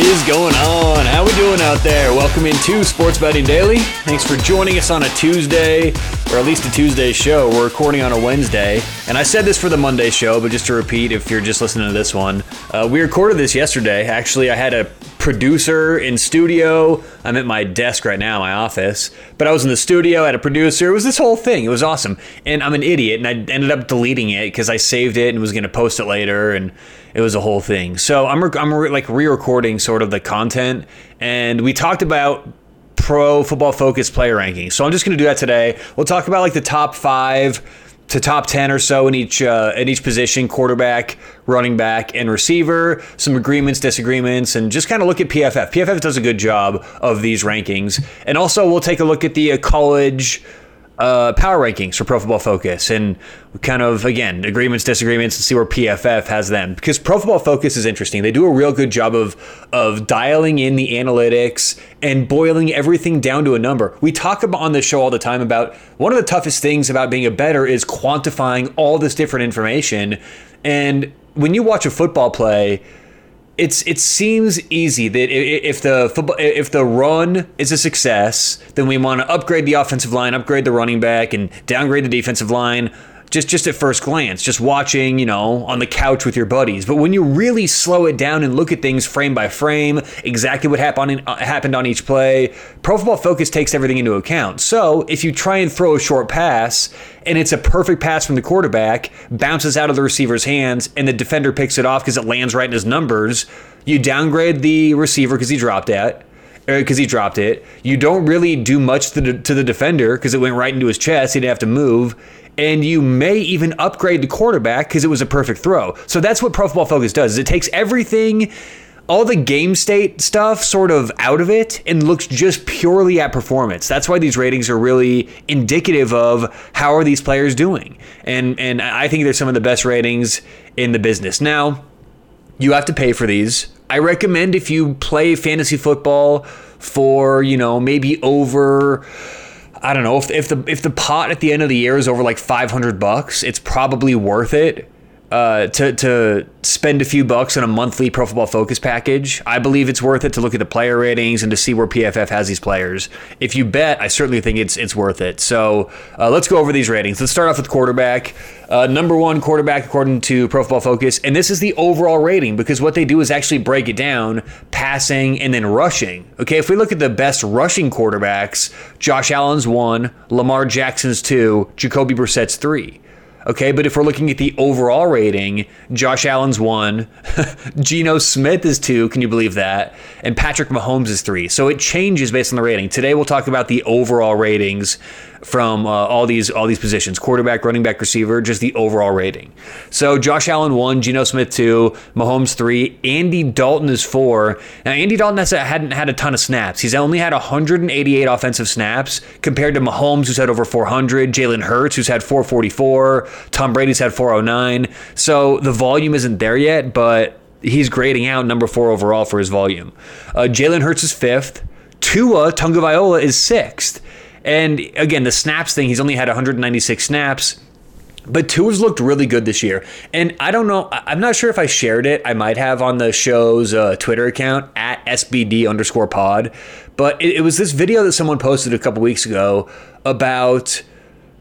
is going on? How we doing out there? Welcome into Sports Betting Daily. Thanks for joining us on a Tuesday, or at least a Tuesday show. We're recording on a Wednesday, and I said this for the Monday show, but just to repeat, if you're just listening to this one, uh, we recorded this yesterday. Actually, I had a producer in studio. I'm at my desk right now, my office, but I was in the studio, had a producer. It was this whole thing. It was awesome, and I'm an idiot, and I ended up deleting it because I saved it and was going to post it later, and it was a whole thing. So I'm re- I'm re- like re-recording sort of the content, and we talked about pro football focus player rankings. So I'm just going to do that today. We'll talk about like the top five to top 10 or so in each uh, in each position quarterback running back and receiver. Some agreements disagreements and just kind of look at pff pff does a good job of these rankings. And also we'll take a look at the uh, college uh, power rankings for Pro Football Focus and kind of again agreements, disagreements, and see where PFF has them because Pro Football Focus is interesting. They do a real good job of of dialing in the analytics and boiling everything down to a number. We talk about on the show all the time about one of the toughest things about being a bettor is quantifying all this different information. And when you watch a football play it's it seems easy that if the football if the run is a success, then we want to upgrade the offensive line, upgrade the running back, and downgrade the defensive line. Just just at first glance, just watching, you know, on the couch with your buddies. But when you really slow it down and look at things frame by frame, exactly what happened uh, happened on each play, Pro Football Focus takes everything into account. So if you try and throw a short pass and it's a perfect pass from the quarterback, bounces out of the receiver's hands, and the defender picks it off because it lands right in his numbers. You downgrade the receiver because he dropped it, because he dropped it. You don't really do much to the, to the defender because it went right into his chest. He didn't have to move. And you may even upgrade the quarterback because it was a perfect throw. So that's what Pro Football Focus does. Is it takes everything all the game state stuff sort of out of it and looks just purely at performance. That's why these ratings are really indicative of how are these players doing. And and I think they're some of the best ratings in the business. Now, you have to pay for these. I recommend if you play fantasy football for, you know, maybe over I don't know if, if the if the pot at the end of the year is over like 500 bucks, it's probably worth it uh, to to spend a few bucks on a monthly Pro Football Focus package. I believe it's worth it to look at the player ratings and to see where PFF has these players. If you bet, I certainly think it's it's worth it. So uh, let's go over these ratings. Let's start off with quarterback. Uh, number one quarterback according to Pro Football Focus, and this is the overall rating because what they do is actually break it down, passing and then rushing. Okay, if we look at the best rushing quarterbacks, Josh Allen's one, Lamar Jackson's two, Jacoby Brissett's three. Okay, but if we're looking at the overall rating, Josh Allen's one, Geno Smith is two, can you believe that? And Patrick Mahomes is three. So it changes based on the rating. Today we'll talk about the overall ratings from uh, all these all these positions quarterback running back receiver just the overall rating. So josh allen one Geno smith two mahomes three andy dalton is four. Now andy dalton has, hadn't had a ton of snaps. He's only had 188 offensive snaps compared to mahomes who's had over 400 jalen hurts who's had 444 tom brady's had 409 so the volume isn't there yet but he's grading out number four overall for his volume. Uh, jalen hurts is fifth. Tua Tagovailoa is sixth. And again, the snaps thing, he's only had 196 snaps. But Tua's looked really good this year. And I don't know, I'm not sure if I shared it. I might have on the show's uh, Twitter account at SBD underscore pod. But it, it, was this video that someone posted a couple weeks ago about,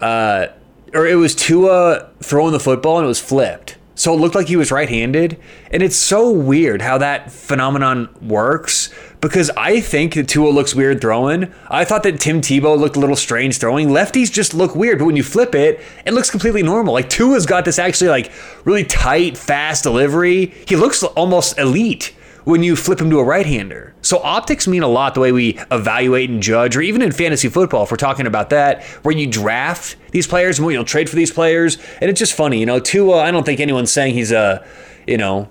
uh, or it was Tua throwing the football and it was flipped. So it looked like he was right handed. And it's so weird how that phenomenon works because I think that Tua looks weird throwing. I thought that Tim Tebow looked a little strange throwing. Lefties just look weird, but when you flip it, it looks completely normal. Like Tua's got this actually like really tight, fast delivery. He looks almost elite when you flip him to a right-hander. So optics mean a lot the way we evaluate and judge, or even in fantasy football, if we're talking about that, where you draft these players and you'll trade for these players. And it's just funny, you know, Tua, I don't think anyone's saying he's a, you know,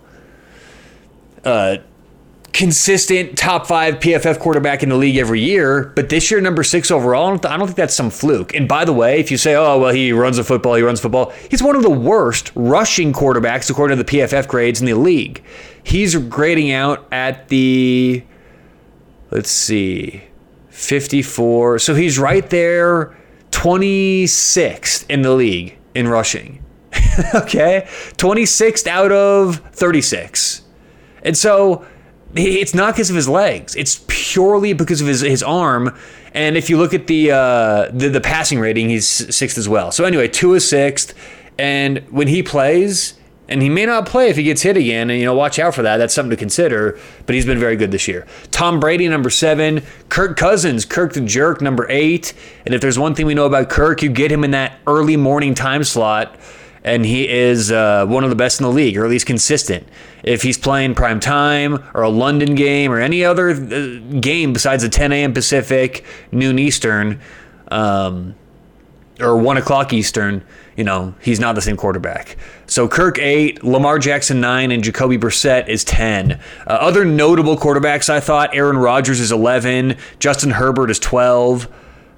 uh, consistent top five PFF quarterback in the league every year, but this year number six overall. I don't, I don't, think that's some fluke. And by the way, if you say, "Oh, well, he runs the football, he runs football," he's one of the worst rushing quarterbacks according to the PFF grades in the league. He's grading out at the, let's see, 54. So he's right there, 26th in the league in rushing. okay, 26th out of 36. And so it's not because of his legs. It's purely because of his, his arm. And if you look at the, uh, the the passing rating, he's sixth as well. So anyway, Tua is sixth, and when he plays, and he may not play if he gets hit again, and you know, watch out for that. That's something to consider. But he's been very good this year. Tom Brady, number seven. Kirk Cousins, Kirk the Jerk, number eight. And if there's one thing we know about Kirk, you get him in that early morning time slot and he is uh, one of the best in the league, or at least consistent. If he's playing prime time or a London game or any other uh, game besides the 10 a.m. Pacific, noon Eastern, um, or 1 o'clock Eastern, you know, he's not the same quarterback. So Kirk 8, Lamar Jackson 9, and Jacoby Brissett is 10. Uh, other notable quarterbacks, I thought Aaron Rodgers is 11, Justin Herbert is 12.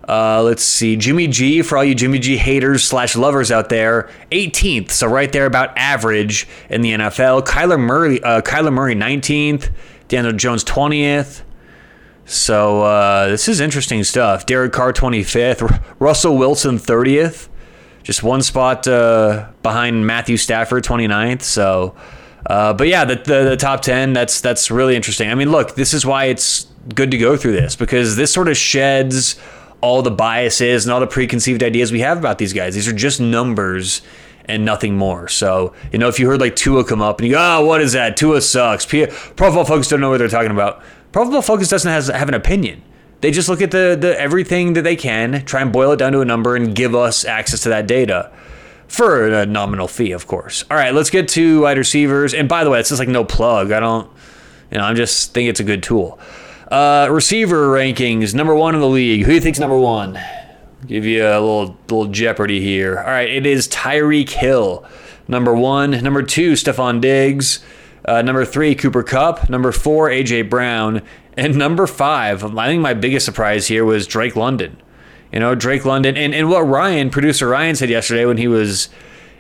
Uh, let's see, Jimmy G for all you Jimmy G haters slash lovers out there, 18th, so right there about average in the NFL. Kyler Murray, uh, Kyler Murray 19th, Daniel Jones 20th. So uh, this is interesting stuff. Derek Carr 25th, Russell Wilson 30th, just one spot uh, behind Matthew Stafford 29th. So, uh, but yeah, the, the the top 10 that's that's really interesting. I mean, look, this is why it's good to go through this because this sort of sheds all the biases and all the preconceived ideas we have about these guys. These are just numbers and nothing more. So, you know, if you heard like Tua come up and you go, oh, what is that? Tua sucks. Pro Football Focus don't know what they're talking about. Pro Football Focus doesn't have, have an opinion. They just look at the, the everything that they can, try and boil it down to a number and give us access to that data for a nominal fee, of course. All right, let's get to wide receivers. And by the way, it's just like no plug. I don't, you know, I'm just think it's a good tool. Uh, receiver rankings, number one in the league. Who do you think's number one? Give you a little little jeopardy here. All right, it is Tyreek Hill, number one. Number two, Stefon Diggs. Uh, number three, Cooper Kupp. Number four, AJ Brown. And number five, I think my biggest surprise here was Drake London. You know, Drake London. And, and what Ryan, producer Ryan, said yesterday when he was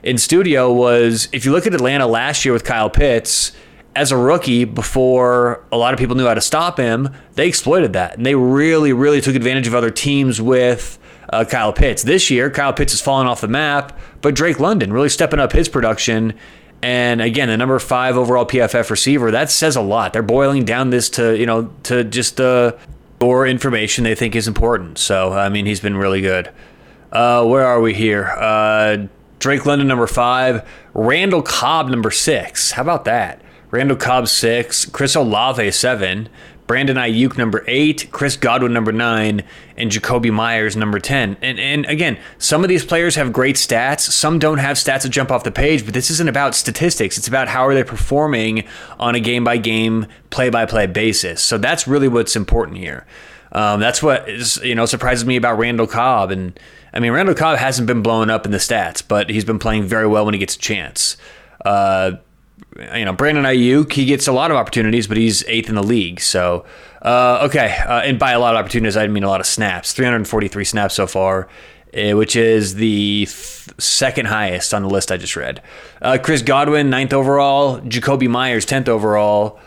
in studio was if you look at Atlanta last year with Kyle Pitts, as a rookie, before a lot of people knew how to stop him, they exploited that. And they really, really took advantage of other teams with uh, Kyle Pitts. This year, Kyle Pitts has fallen off the map, but Drake London really stepping up his production. And again, the number five overall PFF receiver, that says a lot. They're boiling down this to, you know, to just uh, or information they think is important. So, I mean, he's been really good. Uh, where are we here? Uh, Drake London, number five. Randall Cobb, number six. How about that? Randall Cobb six, Chris Olave seven, Brandon Aiyuk number eight, Chris Godwin number nine, and Jakobi Meyers number ten. And and again, some of these players have great stats. Some don't have stats that jump off the page. But this isn't about statistics. It's about how are they performing on a game by game, play by play basis. So that's really what's important here. Um, that's what is, you know surprises me about Randall Cobb. And I mean, Randall Cobb hasn't been blowing up in the stats, but he's been playing very well when he gets a chance. Uh, you know, Brandon Aiyuk, he gets a lot of opportunities, but he's eighth in the league. So, uh, okay. Uh, and by a lot of opportunities, I mean a lot of snaps 343 snaps so far, uh, which is the th- second highest on the list I just read. Uh, Chris Godwin, ninth overall. Jakobi Meyers, 10th overall.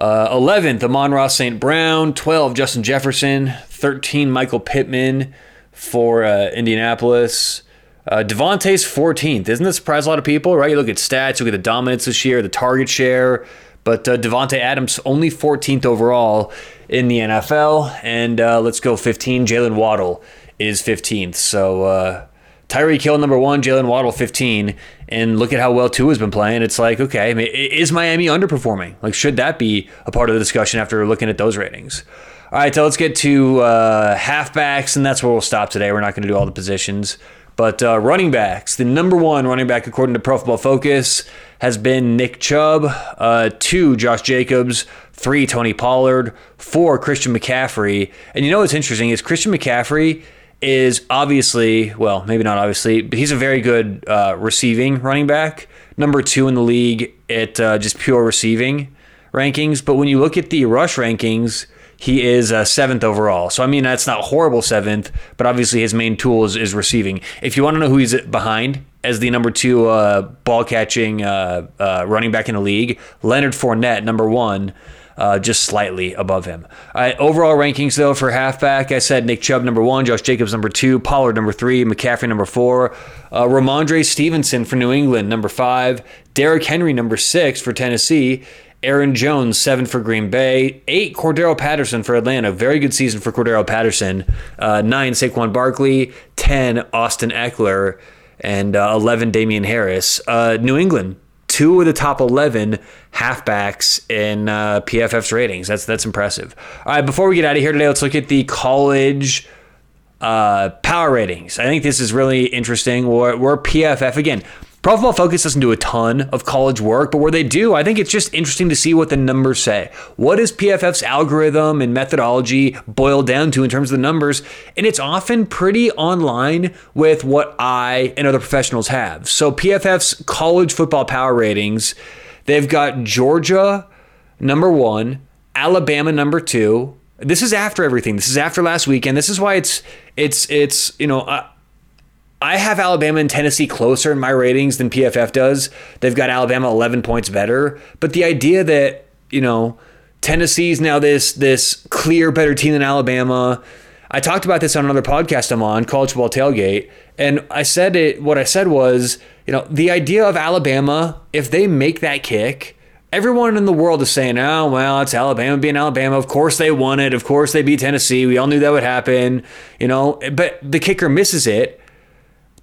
11th, uh, Amon-Ra St. Brown. 12, Justin Jefferson. 13, Michael Pittman for uh, Indianapolis. Uh, Davante's 14th. Isn't that surprise a lot of people, right? You look at stats, you look at the dominance this year, the target share, but uh, Davante Adams only 14th overall in the NFL. And uh, let's go 15. Jaylen Waddle is 15th. So uh, Tyreek Hill number one, Jaylen Waddle 15. And look at how well Tua has been playing. It's like, okay, is Miami underperforming? Like, should that be a part of the discussion after looking at those ratings? All right, so let's get to uh, halfbacks, and that's where we'll stop today. We're not going to do all the positions. But uh, running backs, the number one running back according to Pro Football Focus has been Nick Chubb, uh, two Josh Jacobs, three Tony Pollard, four Christian McCaffrey. And you know what's interesting is Christian McCaffrey is obviously, well, maybe not obviously, but he's a very good uh, receiving running back. Number two in the league at uh, just pure receiving rankings. But when you look at the rush rankings, he is uh, seventh overall. So I mean that's not horrible seventh, but obviously his main tool is, is receiving. If you want to know who he's behind as the number two uh, ball catching uh, uh running back in the league, Leonard Fournette, number one. Uh, just slightly above him. overall rankings, though, for halfback, I said Nick Chubb number one, Josh Jacobs number two, Pollard number three, McCaffrey number four, uh, Rhamondre Stevenson for New England number five, Derrick Henry number six for Tennessee, Aaron Jones, seven for Green Bay. Eight, Cordarrelle Patterson for Atlanta. Very good season for Cordarrelle Patterson. Uh, nine, Saquon Barkley. Ten, Austin Ekeler. And uh, 11, Damien Harris. Uh, New England, two of the top 11 halfbacks in uh, PFF's ratings. That's that's impressive. All right, before we get out of here today, let's look at the college uh, power ratings. I think this is really interesting. We're, we're PFF again. Pro Football Focus doesn't do a ton of college work, but where they do, I think it's just interesting to see what the numbers say. What does PFF's algorithm and methodology boil down to in terms of the numbers? And it's often pretty online with what I and other professionals have. So PFF's college football power ratings, they've got Georgia number one, Alabama number two. This is after everything. This is after last weekend. This is why it's it's it's you know. Uh, I have Alabama and Tennessee closer in my ratings than PFF does. They've got Alabama 11 points better. But the idea that, you know, Tennessee's now this this clear better team than Alabama. I talked about this on another podcast I'm on, College Football Tailgate, and I said it what I said was, you know, the idea of Alabama, if they make that kick, everyone in the world is saying, oh, well, it's Alabama being Alabama. Of course they won it. Of course they beat Tennessee. We all knew that would happen, you know, but the kicker misses it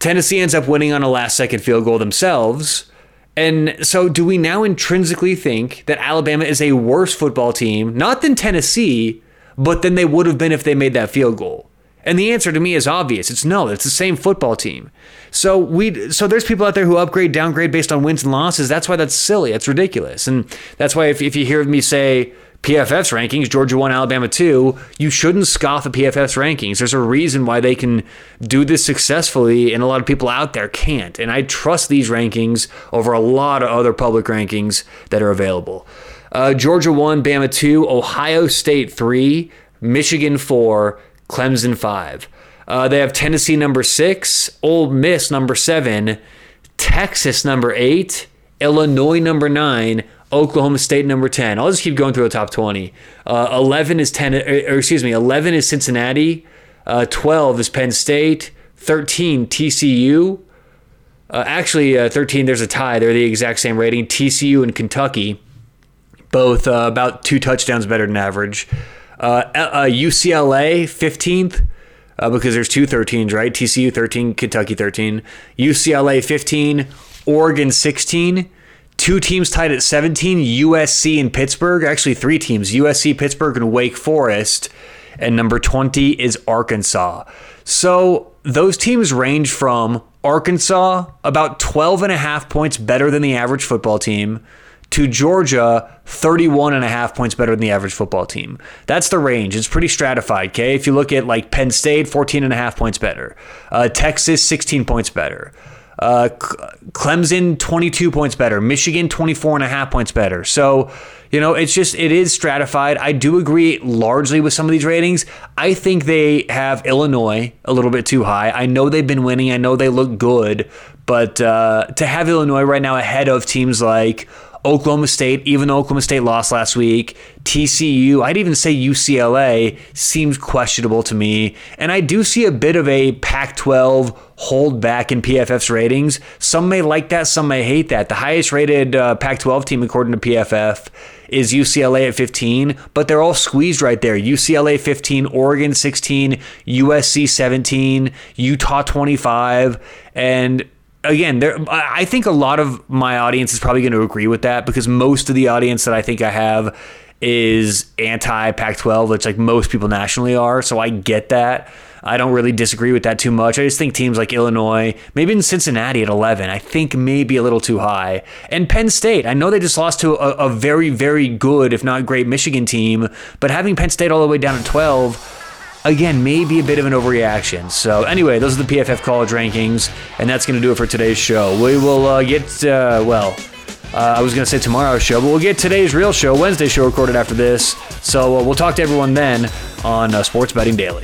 Tennessee ends up winning on a last second field goal themselves. And so, do we now intrinsically think that Alabama is a worse football team, not than Tennessee, but than they would have been if they made that field goal? And the answer to me is obvious. It's no, it's the same football team. So we so there's people out there who upgrade, downgrade based on wins and losses. That's why that's silly. It's ridiculous. And that's why if, if you hear me say PFF's rankings, Georgia 1, Alabama 2, you shouldn't scoff at PFF's rankings. There's a reason why they can do this successfully, and a lot of people out there can't. And I trust these rankings over a lot of other public rankings that are available. Uh, Georgia 1, Bama 2, Ohio State 3, Michigan 4, Clemson 5. Uh, they have Tennessee number 6, Ole Miss number 7, Texas number 8, Illinois number 9, Oklahoma State number 10. I'll just keep going through the top 20. Uh, 11 is 10 or, or, excuse me, 11 is Cincinnati, uh, 12 is Penn State, 13 TCU. Uh, actually, uh, 13 there's a tie. They're the exact same rating. TCU and Kentucky, both uh, about two touchdowns better than average. UCLA uh, 15th. because there's two 13s, right? TCU 13, Kentucky 13. UCLA 15, Oregon 16, Two teams tied at 17, USC and Pittsburgh. Actually, three teams USC, Pittsburgh, and Wake Forest. And number 20 is Arkansas. So those teams range from Arkansas, about 12 and a half points better than the average football team, to Georgia, 31 and a half points better than the average football team. That's the range. It's pretty stratified, okay? If you look at like Penn State, 14 and a half points better. Uh, Texas, 16 points better. Uh, Clemson 22 points better. Michigan 24 and a half points better. So, you know, it's just it is stratified. I do agree largely with some of these ratings. I think they have Illinois a little bit too high. I know they've been winning. I know they look good, but uh, to have Illinois right now ahead of teams like Oklahoma State, even though Oklahoma State lost last week, TCU, I'd even say UCLA seems questionable to me. And I do see a bit of a Pac 12 hold back in PFF's ratings. Some may like that, some may hate that. The highest rated uh, Pac 12 team, according to PFF, is UCLA at 15, but they're all squeezed right there. UCLA 15, Oregon 16, USC 17, Utah 25, and again, there I think a lot of my audience is probably going to agree with that because most of the audience that I think I have is anti Pac-12, which like most people nationally are. So I get that. I don't really disagree with that too much. I just think teams like Illinois, maybe in Cincinnati at 11, I think maybe a little too high. And Penn State, I know they just lost to a, a very, very good, if not great, Michigan team, but having Penn State all the way down at 12, again, maybe a bit of an overreaction. So, anyway, those are the PFF college rankings, and that's going to do it for today's show. We will uh, get, uh, well, uh, I was going to say tomorrow's show, but we'll get today's real show, Wednesday show recorded after this. So, uh, we'll talk to everyone then on uh, Sports Betting Daily.